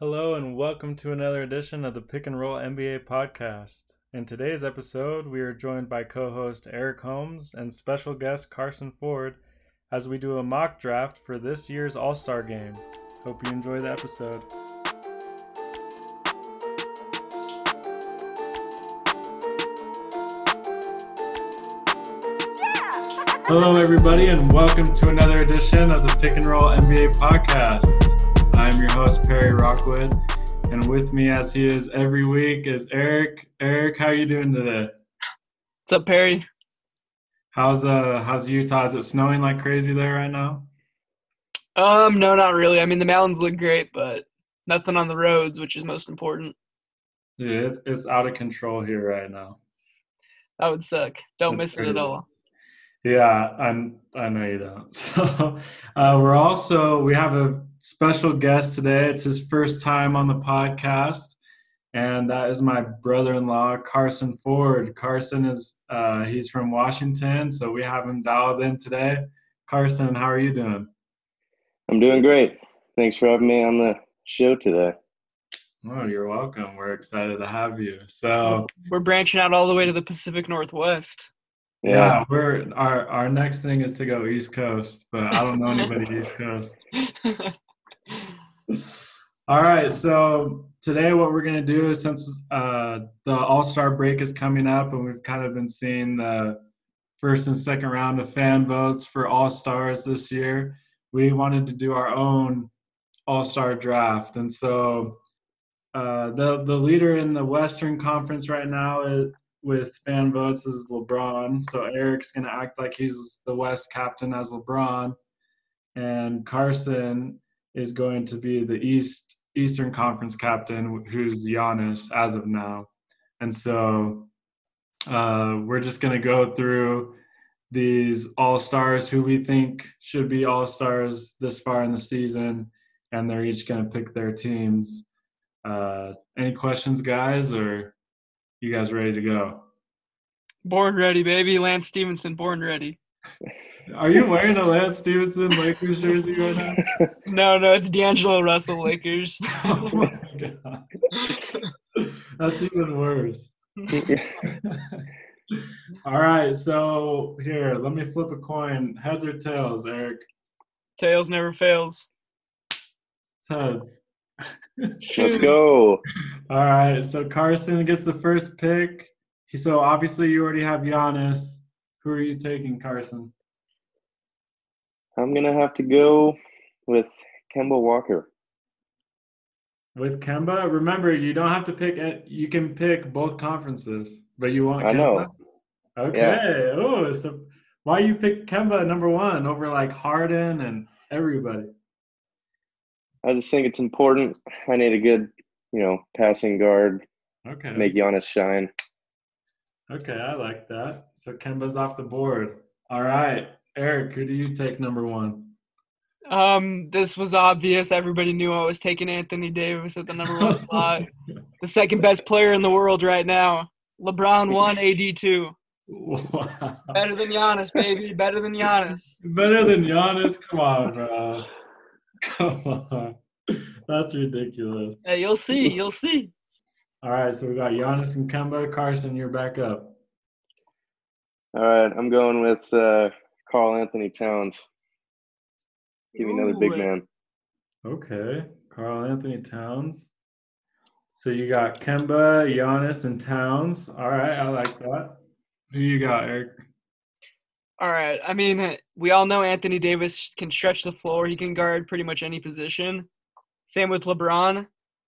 Hello, and welcome to another edition of the Pick and Roll NBA podcast. In today's episode, we are joined by co host Eric Holmes and special guest Carson Ford as we do a mock draft for this year's All Star game. Hope you enjoy the episode. Hello, everybody, and welcome to another edition of the Pick and Roll NBA podcast. I'm your host, Perry Rockwood, and with me, as he is every week, is Eric. Eric, how you doing today? What's up, Perry? How's uh how's Utah? Is it snowing like crazy there right now? Um, no, not really. I mean, the mountains look great, but nothing on the roads, which is most important. Yeah, it's, it's out of control here right now. That would suck. Don't That's miss it at all. Yeah, I'm, I know you don't. So uh, we're also we have a special guest today. It's his first time on the podcast, and that is my brother-in-law Carson Ford. Carson is uh, he's from Washington, so we have him dialed in today. Carson, how are you doing? I'm doing great. Thanks for having me on the show today. Oh, you're welcome. We're excited to have you. So We're branching out all the way to the Pacific Northwest. yeah, we're our our next thing is to go East Coast, but I don't know anybody East Coast. All right, so today what we're going to do is since uh, the All Star break is coming up and we've kind of been seeing the first and second round of fan votes for All Stars this year, we wanted to do our own All Star draft. And so uh, the, the leader in the Western Conference right now is, with fan votes is LeBron. So Eric's going to act like he's the West captain as LeBron. And Carson is going to be the East Eastern Conference captain, who's Giannis as of now. And so uh, we're just going to go through these all stars who we think should be all stars this far in the season, and they're each going to pick their teams. Uh, any questions, guys, or you guys ready to go? born ready, baby. Lance Stephenson, born ready. Are you wearing a Lance Stephenson Lakers jersey right now? No, no, it's D'Angelo Russell, Lakers. Oh my god, that's even worse. All right, so here, let me flip a coin. Heads or tails, Eric? Tails never fails. It's heads. Let's go. All right, so Carson gets the first pick. So obviously you already have Giannis. Who are you taking, Carson? I'm going to have to go with Kemba Walker. With Kemba? Remember, you don't have to pick. it- You can pick both conferences, but you want. I Kemba? know. Okay. Oh, so why you pick Kemba number one over like Harden and everybody? I just think it's important. I need a good, you know, passing guard, Okay. make Giannis shine. Okay, I like that. So Kemba's off the board. All right, Eric, who do you take number one? Um, this was obvious. Everybody knew I was taking Anthony Davis at the number one slot. The second best player in the world right now. LeBron one, AD two. Wow. Better than Giannis, baby. Better than Giannis. Better than Giannis? Come on, bro. Come on. That's ridiculous. Hey, you'll see. You'll see. All right, so we got Giannis and Kemba. Carson, you're back up. All right, I'm going with uh, Karl Anthony Towns. Give me another big Ooh, man. Okay, Karl Anthony Towns. So you got Kemba, Giannis, and Towns. All right, I like that. Who you got, Eric? All right. I mean, we all know Anthony Davis can stretch the floor. He can guard pretty much any position. Same with LeBron.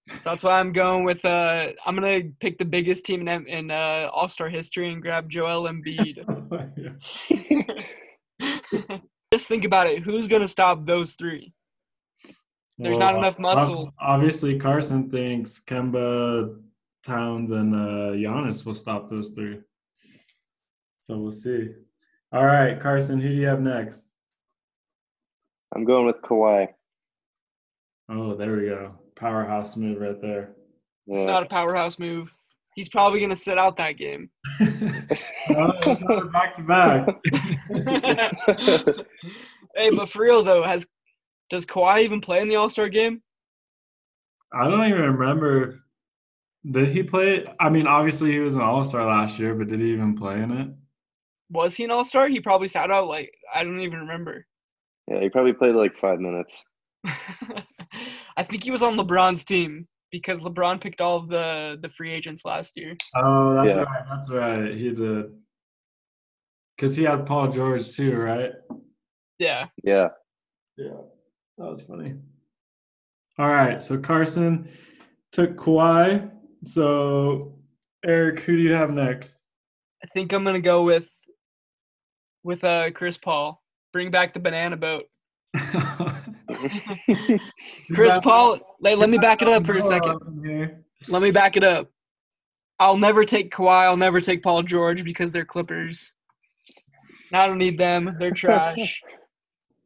So that's why I'm going with. Uh, I'm gonna pick the biggest team in, in uh, All Star history and grab Joel Embiid. Just think about it. Who's gonna stop those three? There's not enough muscle. Obviously, Carson thinks Kemba, Towns, and uh, Giannis will stop those three. So we'll see. All right, Carson, who do you have next? I'm going with Kawhi. Oh, there we go. Powerhouse move right there. It's not a powerhouse move. He's probably gonna sit out that game. no, it's back to back. hey, but for real though, has does Kawhi even play in the All Star game? I don't even remember. Did he play? I mean, obviously he was an All Star last year, but did he even play in it? Was he an All Star? He probably sat out. Like I don't even remember. Yeah, he probably played like five minutes. I think he was on LeBron's team because LeBron picked all of the the free agents last year. Oh, that's Yeah. right. That's right. He did. Because he had Paul George too, right? Yeah. Yeah. Yeah, that was funny. All right, so Carson took Kawhi. So Eric, who do you have next? I think I'm gonna go with with uh Chris Paul. Bring back the banana boat. Chris Paul, let, let me back it up for a second. Let me back it up. I'll never take Kawhi. I'll never take Paul George because they're Clippers. I don't need them. They're trash.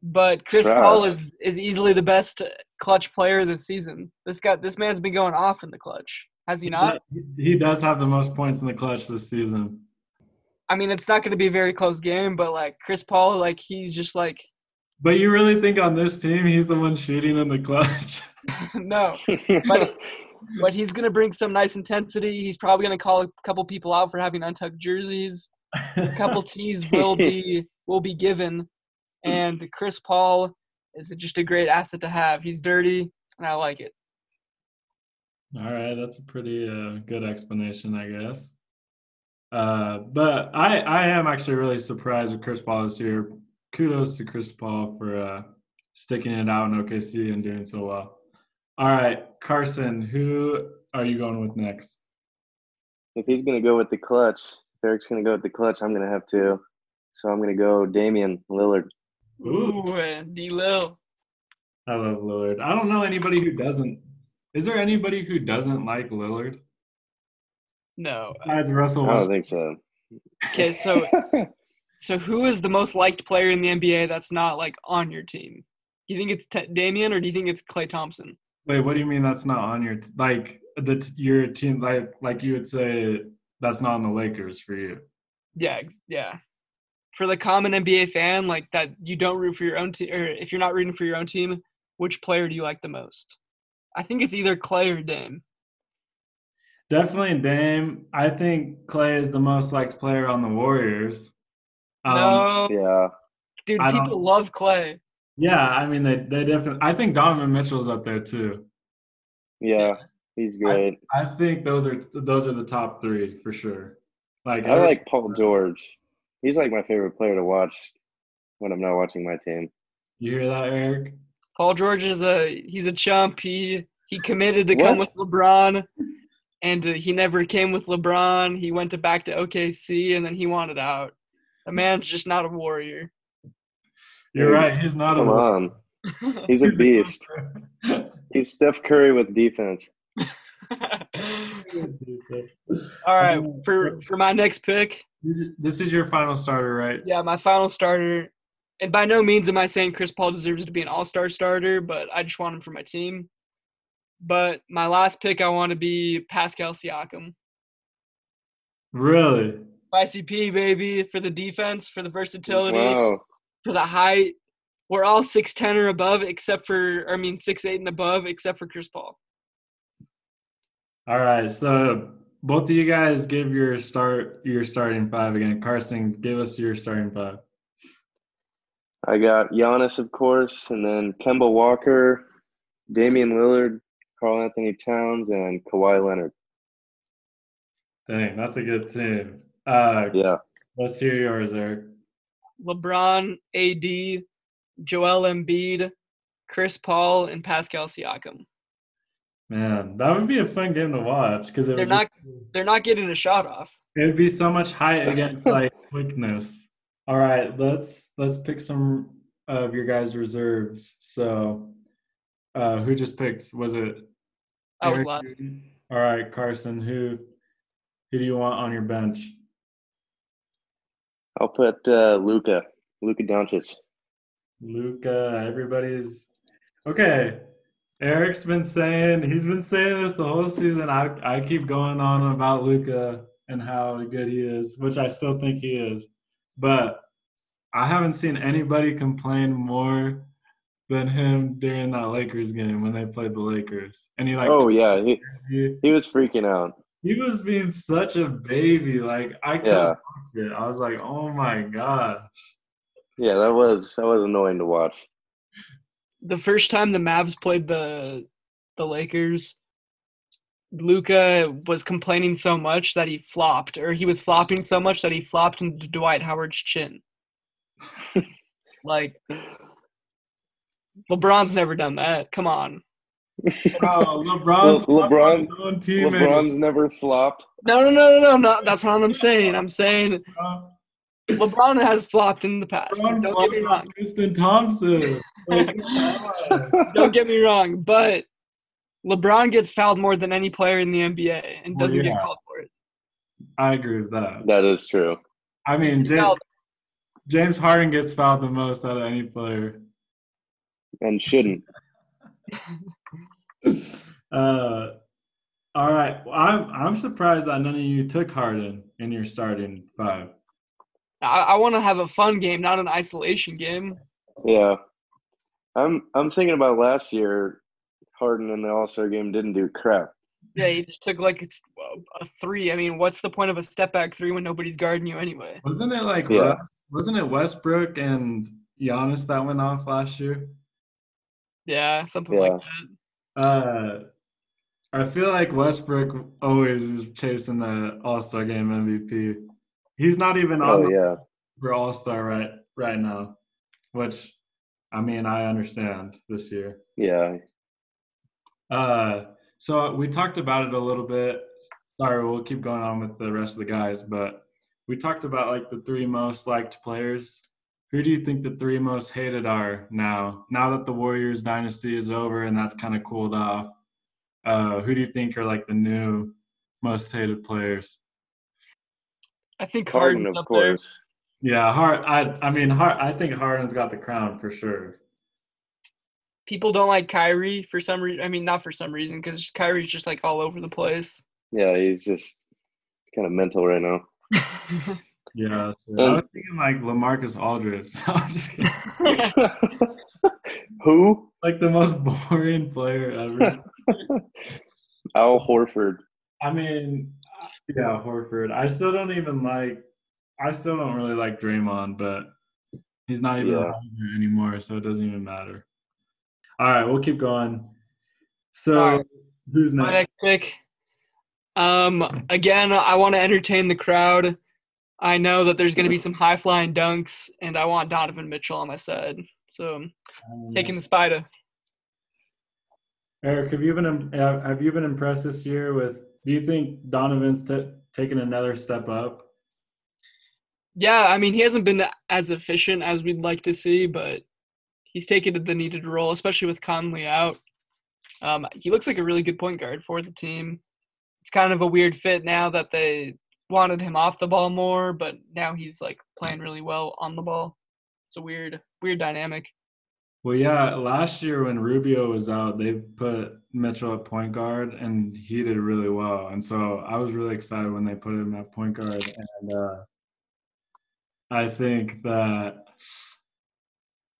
But Chris Paul is is easily the best clutch player this season. This guy, this man's been going off in the clutch. Has he not? He does have the most points in the clutch this season. I mean, it's not going to be a very close game, but like Chris Paul, like he's just like But you really think on this team he's the one shooting in the clutch? no. But but he's going to bring some nice intensity. He's probably going to call a couple people out for having untucked jerseys. A couple tees will be will be given, and Chris Paul is just a great asset to have. He's dirty, and I like it. All right, that's a pretty uh, good explanation, I guess. Uh, but I, I am actually really surprised with Chris Paul this year. Kudos to Chris Paul for uh, sticking it out in OKC and doing so well. All right, Carson, who are you going with next? if he's gonna go with the clutch, if Eric's gonna go with the clutch, I'm gonna have to. So I'm gonna go Damian Lillard. Ooh, D Lil. I love Lillard. I don't know anybody who doesn't. Is there anybody who doesn't like Lillard No. besides Russell I don't think so. Okay, so so who is the most liked player in the NBA that's not like on your team? Do you think it's T- Damian or do you think it's Klay Thompson? Wait, what do you mean that's not on your t- like the t- your team like like you would say that's not on the Lakers for you? Yeah, yeah. For the common NBA fan, like that, you don't root for your own team, or if you're not rooting for your own team, which player do you like the most? I think it's either Klay or Dame. Definitely Dame. I think Klay is the most liked player on the Warriors. Um, no, yeah. dude, I people love Klay. Yeah, I mean they they definitely. I think Donovan Mitchell's up there too. Yeah. He's great. I think those are those are the top three for sure. Like I like Paul George. He's like my favorite player to watch when I'm not watching my team. You hear that, Eric? Paul George is a he's a chump. He he committed to come with LeBron, and uh, he never came with LeBron. He went to back to OKC, and then he wanted out. The man's just not a warrior. You're right. He's not Come a on. He's a beast. He's Steph Curry with defense. All right, Um, for for my next pick, This is- This is your final starter, right? yeah, my final starter. And by no means am I saying Chris Paul deserves to be an All-Star starter, but I just want him for my team. But my last pick, I want to be Pascal Siakam. Really? ICP baby for the defense, for the versatility, Wow. for the height. We're all six ten or above, except for I mean six eight and above, except for Chris Paul. All right. So both of you guys give your start your starting five again. Carson, give us your starting five. I got Giannis, of course, and then Kemba Walker, Damian Lillard, Karl Anthony Towns, and Kawhi Leonard. Dang, that's a good team. Uh, Yeah. let's hear yours, Eric. LeBron, AD, Joel Embiid, Chris Paul, and Pascal Siakam. Man, that would be a fun game to watch because They're not- just- They're not getting a shot off. it would be so much height against like quickness. All right, let's let's pick some of your guys' reserves. So, uh, who just picked? Was it? I was Eric? last. All right, Carson. Who who do you want on your bench? I'll put uh, Luka, Luka Doncic. Luka. Everybody's okay. Eric's been saying he's been saying this the whole season. I I keep going on about Luka and how good he is, which I still think he is. But I haven't seen anybody complain more than him during that Lakers game when they played the Lakers. And he like Oh yeah, he he, he was freaking out. He was being such a baby. Like I couldn't Yeah. watch it. I was like, oh my god. Yeah, that was that was annoying to watch. the first time the Mavs played the the Lakers, Luka was complaining so much that he flopped, or he was flopping so much that he flopped into Dwight Howard's chin. like LeBron's never done that. Come on. Bro, LeBron's LeBron- his own teammate. LeBron's never flopped. No, no, no, no, no, no. That's not what I'm saying. I'm saying. LeBron has flopped in the past. LeBron Don't get me wrong. Tristan Thompson. Like. Don't get me wrong, but LeBron gets fouled more than any player in the NBA and oh, doesn't yeah. get called for it. I agree with that. That is true. I mean, James, James Harden gets fouled the most out of any player. And shouldn't. Uh, all right. Well, I'm I'm surprised that none of you took Harden in your starting five. I, I want to have a fun game, not an isolation game. Yeah. I'm I'm thinking about last year Harden in the All Star game didn't do crap. Yeah, he just took like it's a three. I mean, what's the point of a step back three when nobody's guarding you anyway? Wasn't it like Yeah. Wes- wasn't it Westbrook and Giannis that went off last year? Yeah, something Yeah. like that. Uh, I feel like Westbrook always is chasing the All Star Game MVP. He's not even on Oh the yeah. for All Star right right now, which I mean I understand this year. Yeah. Uh, so we talked about it a little bit. Sorry, we'll keep going on with the rest of the guys, but we talked about like the three most liked players. Who do you think the three most hated are now? Now that the Warriors dynasty is over and that's kind of cooled off, uh, who do you think are like the new most hated players? I think Harden Harden's of up there. course. Yeah, Hard. I I mean, Hard. I think Harden's got the crown for sure. People don't like Kyrie for some reason. I mean, not for some reason, because Kyrie's just like all over the place. Yeah, he's just kind of mental right now. Yeah, I was thinking like LaMarcus Aldridge. I'm just kidding. Who? like the most boring player ever. Al Horford. I mean, yeah, Horford. I still don't even like. I still don't really like Draymond, but he's not even Yeah. here anymore, so it doesn't even matter. All right, we'll keep going. So, All right. who's My next? next pick. Um, again, I want to entertain the crowd. I know that there's going to be some high flying dunks, and I want Donovan Mitchell on my side. So taking the Spider. Eric, have you been have have you been impressed this year with? Do you think Donovan's t- taken another step up? Yeah, I mean he hasn't been as efficient as we'd like to see, but he's taken the needed role, especially with Conley out. Um, he looks like a really good point guard for the team. It's kind of a weird fit now that they wanted him off the ball more, but now he's like playing really well on the ball. It's a weird, weird dynamic. Well, yeah, last year when Rubio was out, they put Mitchell at point guard, and he did really well. And so I was really excited when they put him at point guard. And uh, I think that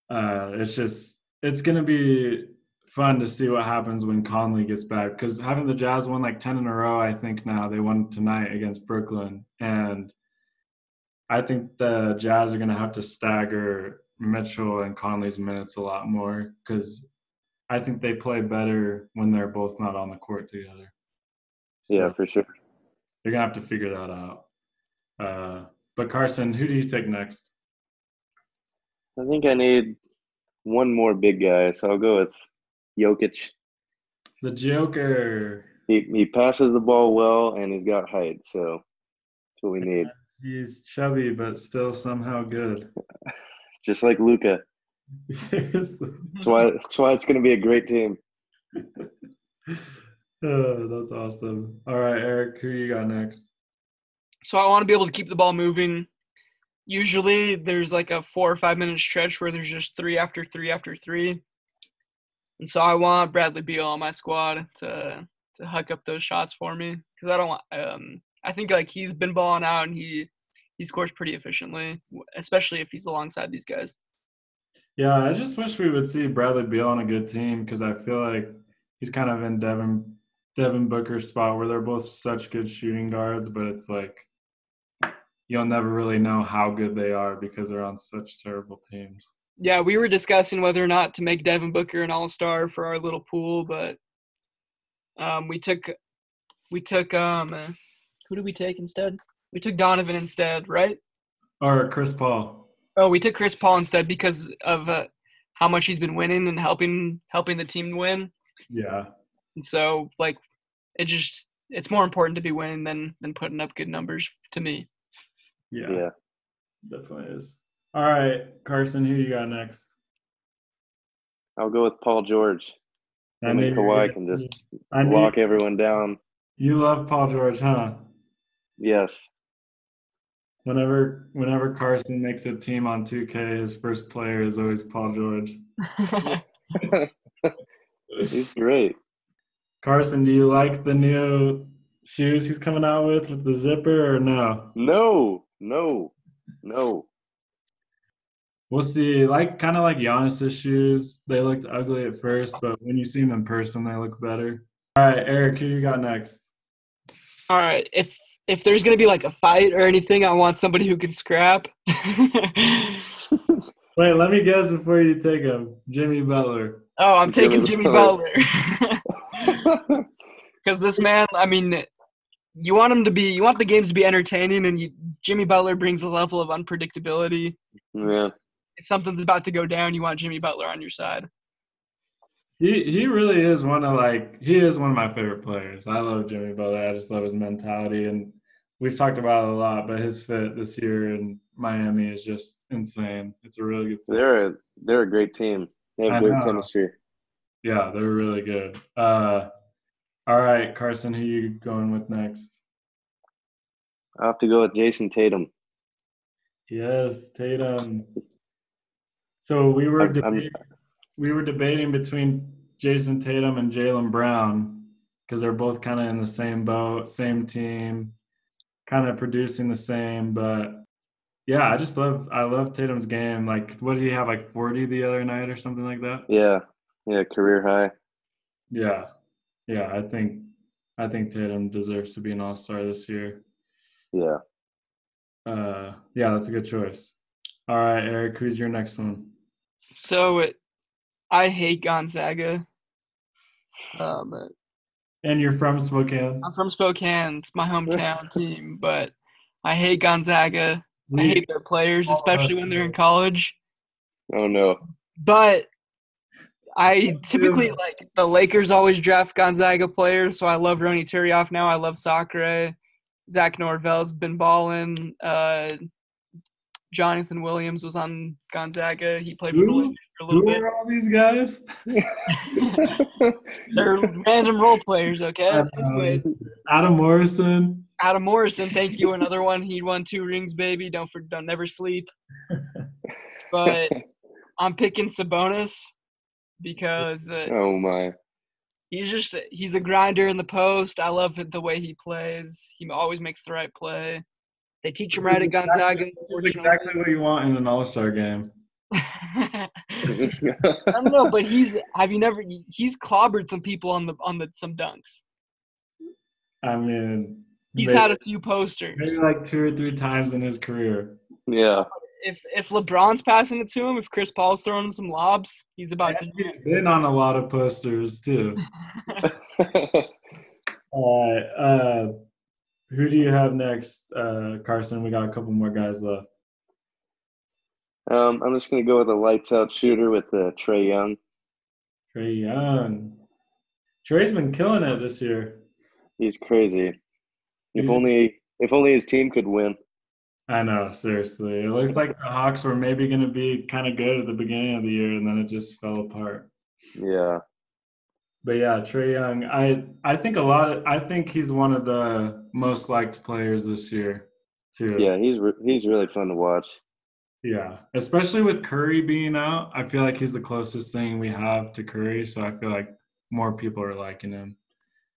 uh, it's just it's gonna be fun to see what happens when Conley gets back. Because having the Jazz won like ten in a row, I think now they won tonight against Brooklyn, and I think the Jazz are gonna have to stagger Mitchell and Conley's minutes a lot more because I think they play better when they're both not on the court together. So Yeah, for sure. they're gonna have to figure that out. Uh, but Carson, who do you take next? I think I need one more big guy, so I'll go with Jokic. The Joker. He he passes the ball well and he's got height, so that's what we need. He's chubby but still somehow good. Just like Luka. Seriously. That's why that's why it's gonna be a great team. oh, that's awesome. All right, Eric, who you got next? So I want to be able to keep the ball moving. Usually there's like a four or five minute stretch where there's just three after three after three. And so I want Bradley Beal on my squad to to hook up those shots for me because I don't want. Um, I think like he's been balling out and he he scores pretty efficiently, especially if he's alongside these guys. Yeah, I just wish we would see Bradley Beal on a good team because I feel like he's kind of in Devin Devin Booker's spot where they're both such good shooting guards, but it's like you'll never really know how good they are because they're on such terrible teams. Yeah, we were discussing whether or not to make Devin Booker an All Star for our little pool, but um, we took we took um uh, who did we take instead? We took Donovan instead, right? Or Chris Paul. Oh, we took Chris Paul instead because of uh, how much he's been winning and helping helping the team win. Yeah. And so, like, it just it's more important to be winning than than putting up good numbers to me. Yeah. Yeah. Definitely is. All right, Carson, who you got next? I'll go with Paul George. I mean, knew you were Kawhi can just I knew everyone down. you love Paul George, huh? Yes. Whenever whenever Carson makes a team on 2K, his first player is always Paul George. He's great. Carson, do you like the new shoes he's coming out with with the zipper or no? No, no, no. We'll see. Like kind of like Giannis's shoes. They looked ugly at first, but when you see them in person, they look better. All right, Eric, who you got next? All right, if if there's gonna be like a fight or anything, I want somebody who can scrap. Wait, let me guess before you take him. Jimmy Butler. oh, I'm taking Jimmy Jimmy Butler. Butler because this man. I mean, you want him to be, you want the games to be entertaining, and you, Jimmy Butler brings a level of unpredictability. yeah. If something's about to go down, you want Jimmy Butler on your side. He he really is one of like he is one of my favorite players. I love Jimmy Butler. I just love his mentality and we've talked about it a lot, but his fit this year in Miami is just insane. It's a really good fit. They're a they're a great team. They I have great know. chemistry. Yeah, they're really good. Uh all right, Carson, who you going with next? I have to go with Jayson Tatum. Yes, Tatum. So we were I'm- I'm- we were debating between Jayson Tatum and Jaylen Brown because they're both kind of in the same boat, same team, kind of producing the same. But yeah, I just love I love Tatum's game. Like, what did he have? Like forty the other night or something like that? Yeah. Yeah, career high. Yeah, yeah. I think I think Tatum deserves to be an All Star this year. Yeah. Uh, yeah, that's a good choice. All right, Eric, who's your next one? So it, I hate Gonzaga. Um, And you're from Spokane. I'm from Spokane. It's my hometown team, but I hate Gonzaga. I hate their players, especially when they're in college. Oh no. But I typically like the Lakers always draft Gonzaga players, so I love Ronny Turiaf now. I love Sacre. Zach Norvell's been balling. Uh, Johnathan Williams was on Gonzaga. He played for the Who? Lakers for a little Who bit. are all these guys? They're random role players, okay? Uh, Anyways, Adam Morrison. Adam Morrison, thank you. Another one. He won two rings, baby. Don't for, don't never sleep. But I'm picking Sabonis because uh, oh my. he's just he's a grinder in the post. I love it, the way he plays. He always makes the right play. They teach him right at Gonzaga. This is exactly what you want in an All Star game. I don't know, but he's have you never he's clobbered some people on the on the some dunks. I mean, He's maybe, had a few posters. maybe like two or three times in his career. yeah. If if LeBron's passing it to him, if Chris Paul's throwing him some lobs, he's about to And he's been on a lot of posters too. All right. Uh, who do you have next, uh, Carson? We got a couple more guys left. um, I'm just gonna go with a lights out shooter with uh, Trae Young. Trae Young. Trae's been killing it this year. He's crazy. If He's- only if only his team could win. I know, seriously. It looked like the Hawks were maybe going to be kind of good at the beginning of the year, and then it just fell apart. Yeah. But yeah, Trae Young, I I think a lot of I think he's one of the most liked players this year too. Yeah, he's re- he's really fun to watch. Yeah, especially with Curry being out, I feel like he's the closest thing we have to Curry, so I feel like more people are liking him.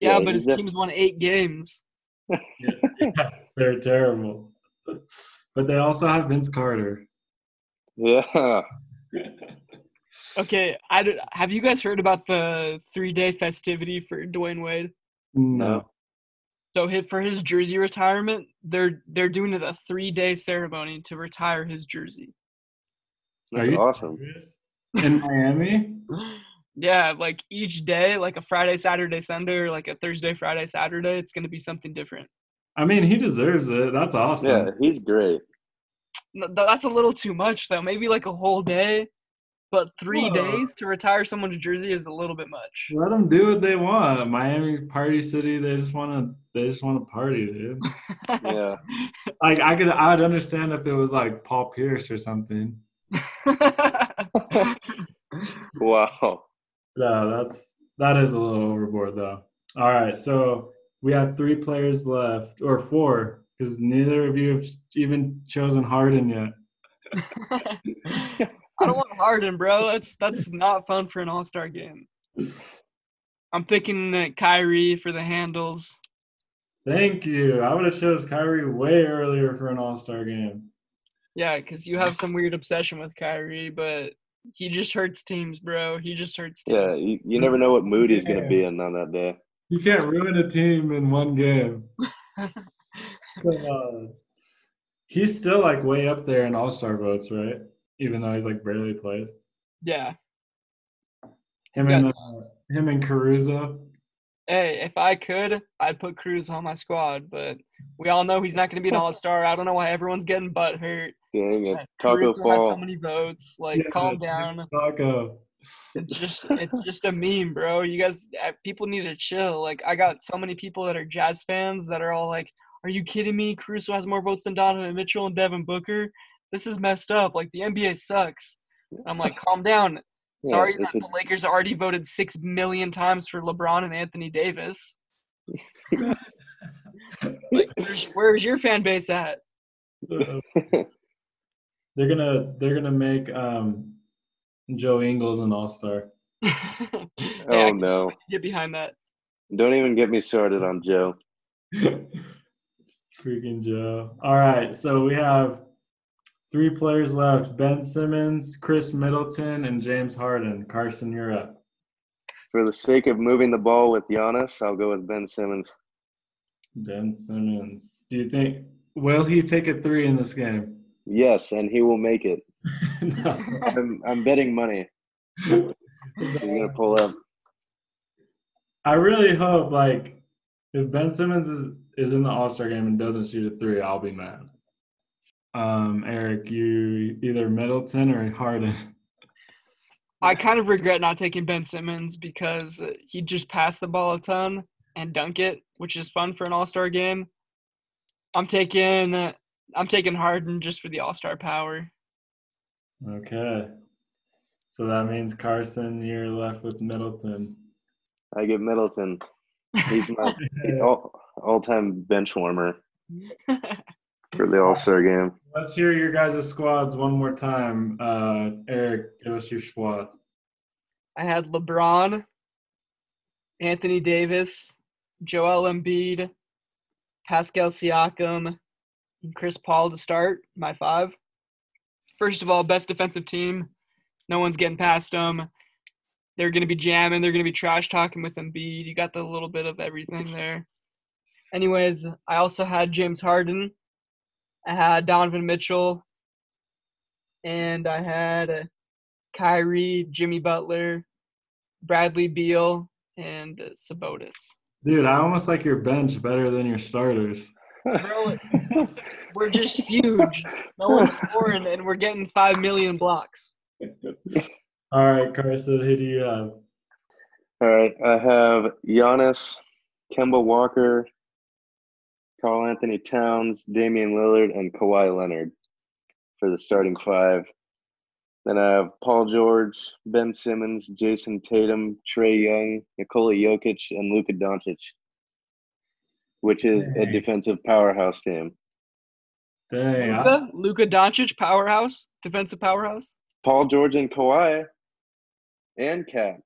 Yeah, Yeah, but his def- team's won eight games. Yeah, they're terrible. But they also have Vince Carter. Yeah. Okay, I d- have you guys heard about the three day festivity for Dwyane Wade? No. So his, for his jersey retirement, they're they're doing it a three day ceremony to retire his jersey. That's Are you awesome. serious? In Miami? Yeah, like each day, like a Friday, Saturday, Sunday, or like a Thursday, Friday, Saturday, it's gonna be something different. I mean, he deserves it. That's awesome. Yeah, he's great. No, That's a little too much though. Maybe like a whole day, but three Whoa. days to retire someone's jersey is a little bit much. Let them do what they want. Miami party city. They just want to. They just want to party, dude. Yeah. Like I could. I'd understand if it was like Paul Pierce or something. Wow. No, that's that is a little overboard though. All right, so we have three players left, or four, because neither of you have even chosen Harden yet. I don't want Harden, bro. That's that's not fun for an All Star game. I'm picking uh, Kyrie for the handles. Thank you. I would have chose Kyrie way earlier for an All Star game. Yeah, because you have some weird obsession with Kyrie, but he just hurts teams, bro. He just hurts teams. Yeah, you, you never know what mood he's gonna be in on that day. You can't ruin a team in one game. Come on. He's still like way up there in All Star votes, right? Even though he's like barely played. Yeah. Him and uh, him and Caruso. Hey, if I could, I'd put Cruz on my squad, but we all know he's not going to be an All Star. I don't know why everyone's getting butt hurt. Dang it. Taco Caruso has so many votes. Like, Yeah, calm down. Taco. It's just it's just a meme, bro. You guys, uh, people need to chill. Like, I got so many people that are Jazz fans that are all like, "Are you kidding me? Caruso has more votes than Donovan Mitchell and Devin Booker. This is messed up. Like, the NBA sucks." I'm like, calm down. Yeah, Sorry that a- the Lakers already voted six million times for LeBron and Anthony Davis. Like, where's, where's your fan base at? they're gonna they're gonna make um Joe Ingles an all star. yeah, oh I no. get behind that. Don't even get me started on Joe. Freaking Joe. All right, so we have three players left: Ben Simmons, Khris Middleton, and James Harden. Carson, you're up. For the sake of moving the ball with Giannis, I'll go with Ben Simmons. Ben Simmons. Do you think will he take a three in this game? Yes, and he will make it. No. I'm I'm betting money. He's gonna pull up. I really hope like if Ben Simmons is is in the All Star game and doesn't shoot a three, I'll be mad. Um, Eric, you either Middleton or Harden. I kind of regret not taking Ben Simmons because uh, he just passed the ball a ton and dunk it, which is fun for an All Star game. I'm taking uh, I'm taking Harden just for the All Star power. Okay. So that means Carson, you're left with Middleton. I get Middleton. He's my all all time bench warmer for the All Star game. Let's hear your guys' squads one more time. Uh, Eric, give us your squad. I had LeBron, Anthony Davis, Joel Embiid, Pascal Siakam, and Chris Paul to start my five. First of all, best defensive team. No one's getting past them. They're going to be jamming. They're going to be trash talking with Embiid. You got the little bit of everything there. Anyways, I also had James Harden. I had Donovan Mitchell. And I had uh, Kyrie, Jimmy Butler, Bradley Beal, and uh, Sabonis. Dude, I almost like your bench better than your starters. Bro, we're just huge. No one's scoring, and we're getting five million blocks. All right, Carson, who do you have? All right, I have Giannis, Kemba Walker, Karl Anthony Towns, Damian Lillard, and Kawhi Leonard for the starting five. Then I have Paul George, Ben Simmons, Jayson Tatum, Trae Young, Nikola Jokic, and Luka Doncic, which is a defensive powerhouse team. Dang, I- Luka, Luka Doncic, powerhouse, defensive powerhouse. Paul George and Kawhi, and KAT.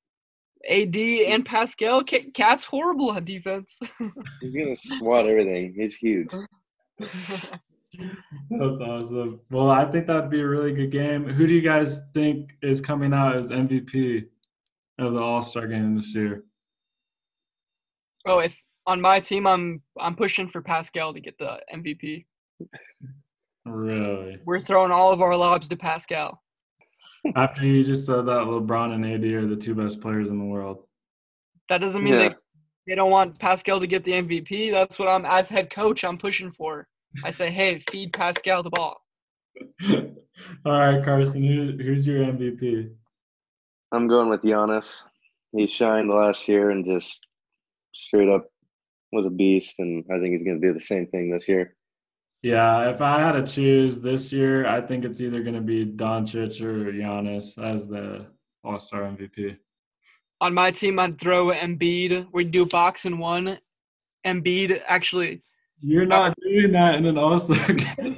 AD and Pascal. KAT's horrible at defense. He's gonna swat everything. He's huge. That's awesome. Well, I think that'd be a really good game. Who do you guys think is coming out as MVP of the All Star game this year? Oh, if on my team, I'm I'm pushing for Pascal to get the MVP. Really? We're throwing all of our lobs to Pascal. After you just said that LeBron and AD are the two best players in the world. That doesn't mean Yeah. they they don't want Pascal to get the MVP. That's what I'm as head coach. I'm pushing for. I say, hey, feed Pascal the ball. All right, Carson, who, who's your MVP? I'm going with Giannis. He shined last year and just straight up was a beast, and I think he's going to do the same thing this year. Yeah, if I had to choose this year, I think it's either going to be Doncic or Giannis as the All Star MVP. On my team, I'd throw Embiid. We do box and one. Embiid actually. You're not uh, doing that in an All Star game.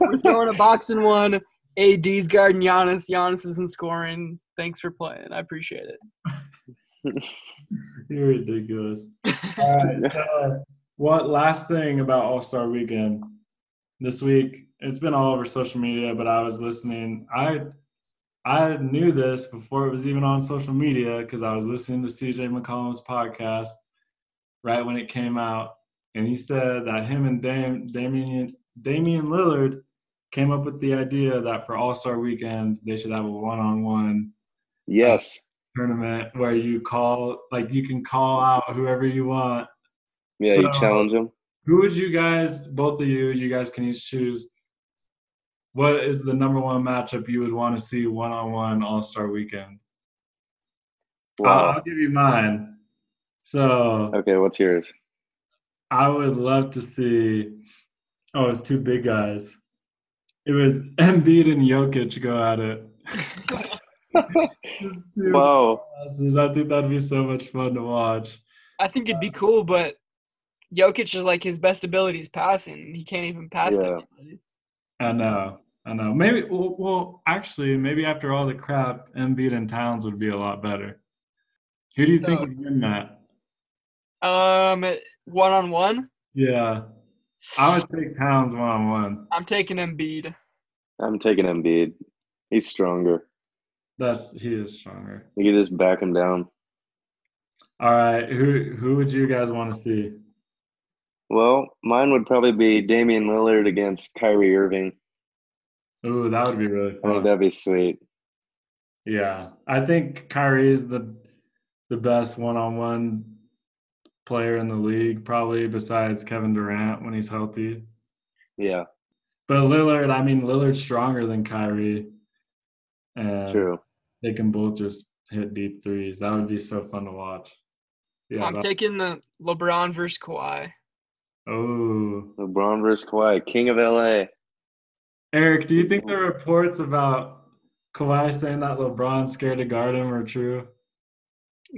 We're throwing a box and one. AD's guarding Giannis. Giannis isn't scoring. Thanks for playing. I appreciate it. You're ridiculous. All right, so what last thing about All Star Weekend this week? It's been all over social media, but I was listening. I I knew this before it was even on social media because I was listening to CJ McCollum's podcast right when it came out, and he said that him and Dame, Damian Damian Lillard came up with the idea that for All Star Weekend they should have a one-on-one Yes. Uh, tournament where you call like you can call out whoever you want. Yeah, you challenge him. Who would you guys, both of you, you guys can each choose. What is the number one matchup you would want to see one on one All Star Weekend? I'll, Wow. I'll give you mine. So Okay, what's yours? I would love to see. Oh, it's two big guys. It was Embiid and Jokic go at it. Just two Wow. bosses. I think that'd be so much fun to watch. I think it'd be cool, but Jokic is like his best ability is passing. He can't even pass to Yeah. anybody. I know. I know. Maybe. Well, well, actually, maybe after all the crap, Embiid and Towns would be a lot better. Who do you think would win that? Um, one on one, Yeah, I would take Towns one on one. I'm taking Embiid. I'm taking Embiid. He's stronger. That's he is stronger. You can just back him down. All right, who who would you guys want to see? Well, mine would probably be Damian Lillard against Kyrie Irving. Ooh, that would be really I think fun. that'd be sweet. Yeah, I think Kyrie is the the best one on one player in the league, probably besides Kevin Durant when he's healthy. Yeah, But Lillard, I mean, Lillard's stronger than Kyrie. And true. they can both just hit deep threes. That would be so fun to watch. Yeah. I'm that- taking the LeBron versus Kawhi. Oh. LeBron versus Kawhi, King of LA. Eric, do you think the reports about Kawhi saying that LeBron's scared to guard him are true?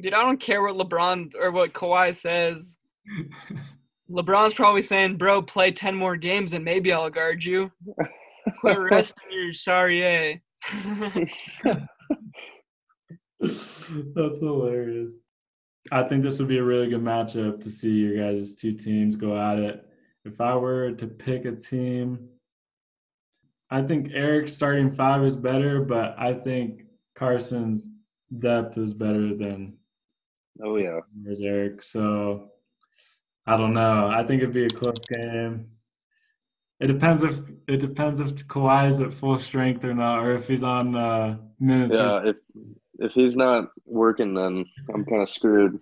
Dude, I don't care what LeBron or what Kawhi says. LeBron's probably saying, "Bro, play ten more games and maybe I'll guard you." Quit resting your sorry? That's hilarious. I think this would be a really good matchup to see your guys' two teams go at it. If I were to pick a team, I think Eric's starting five is better, but I think Carson's depth is better than Oh yeah. yours, Eric. So I don't know. I think it'd be a close game. It depends if it depends if Kawhi is at full strength or not, or if he's on uh, minutes. Yeah, if if he's not working, then I'm kind of screwed.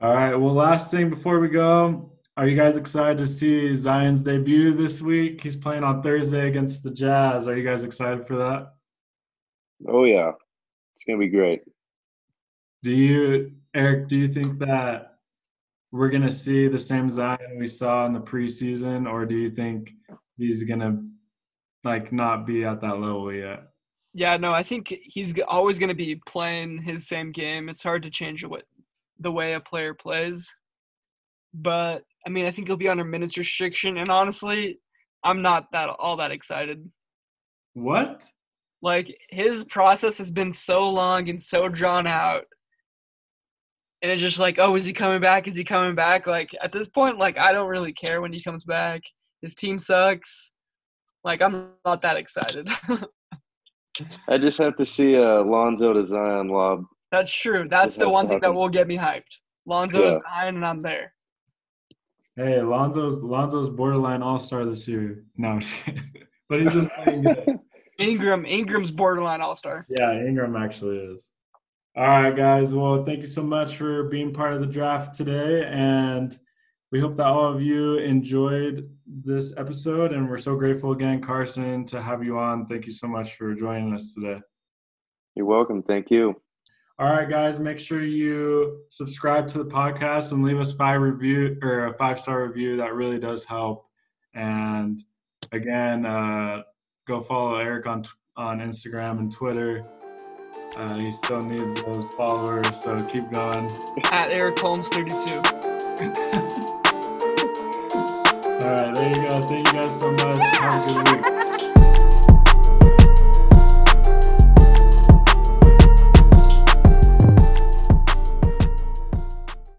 All right. Well, last thing before we go, are you guys excited to see Zion's debut this week? He's playing on Thursday against the Jazz. Are you guys excited for that? Oh yeah, it's gonna be great. Do you, Eric? Do you think that we're gonna see the same Zion we saw in the preseason, or do you think he's gonna like not be at that level yet? Yeah, no, I think he's always going to be playing his same game. It's hard to change what the way a player plays. But I mean, I think he'll be under minutes restriction and honestly, I'm not that all that excited. What? Like his process has been so long and so drawn out. and it's just like, oh, is he coming back? Is he coming back? Like at this point, like I don't really care when he comes back. His team sucks. Like I'm not that excited. I just have to see uh, Lonzo to Zion lob. That's true. That's It the one to thing that will get me hyped. Lonzo is Yeah. nine, and I'm there. Hey, Lonzo's Lonzo's borderline all star this year. No, I'm kidding. but he's been playing good. Ingram, Ingram's borderline all star. Yeah, Ingram actually is. All right, guys. Well, thank you so much for being part of the draft today. And we hope that all of you enjoyed this episode. And we're so grateful again, Carson, to have you on. Thank you so much for joining us today. You're welcome. Thank you. All right, guys, make sure you subscribe to the podcast and leave us five review or a five star review. That really does help. And again, uh, go follow Eric on on Instagram and Twitter. Uh, he still needs those followers, so keep going. At Eric Holmes 32. All right, there you go. Thank you guys so much. Have a good week.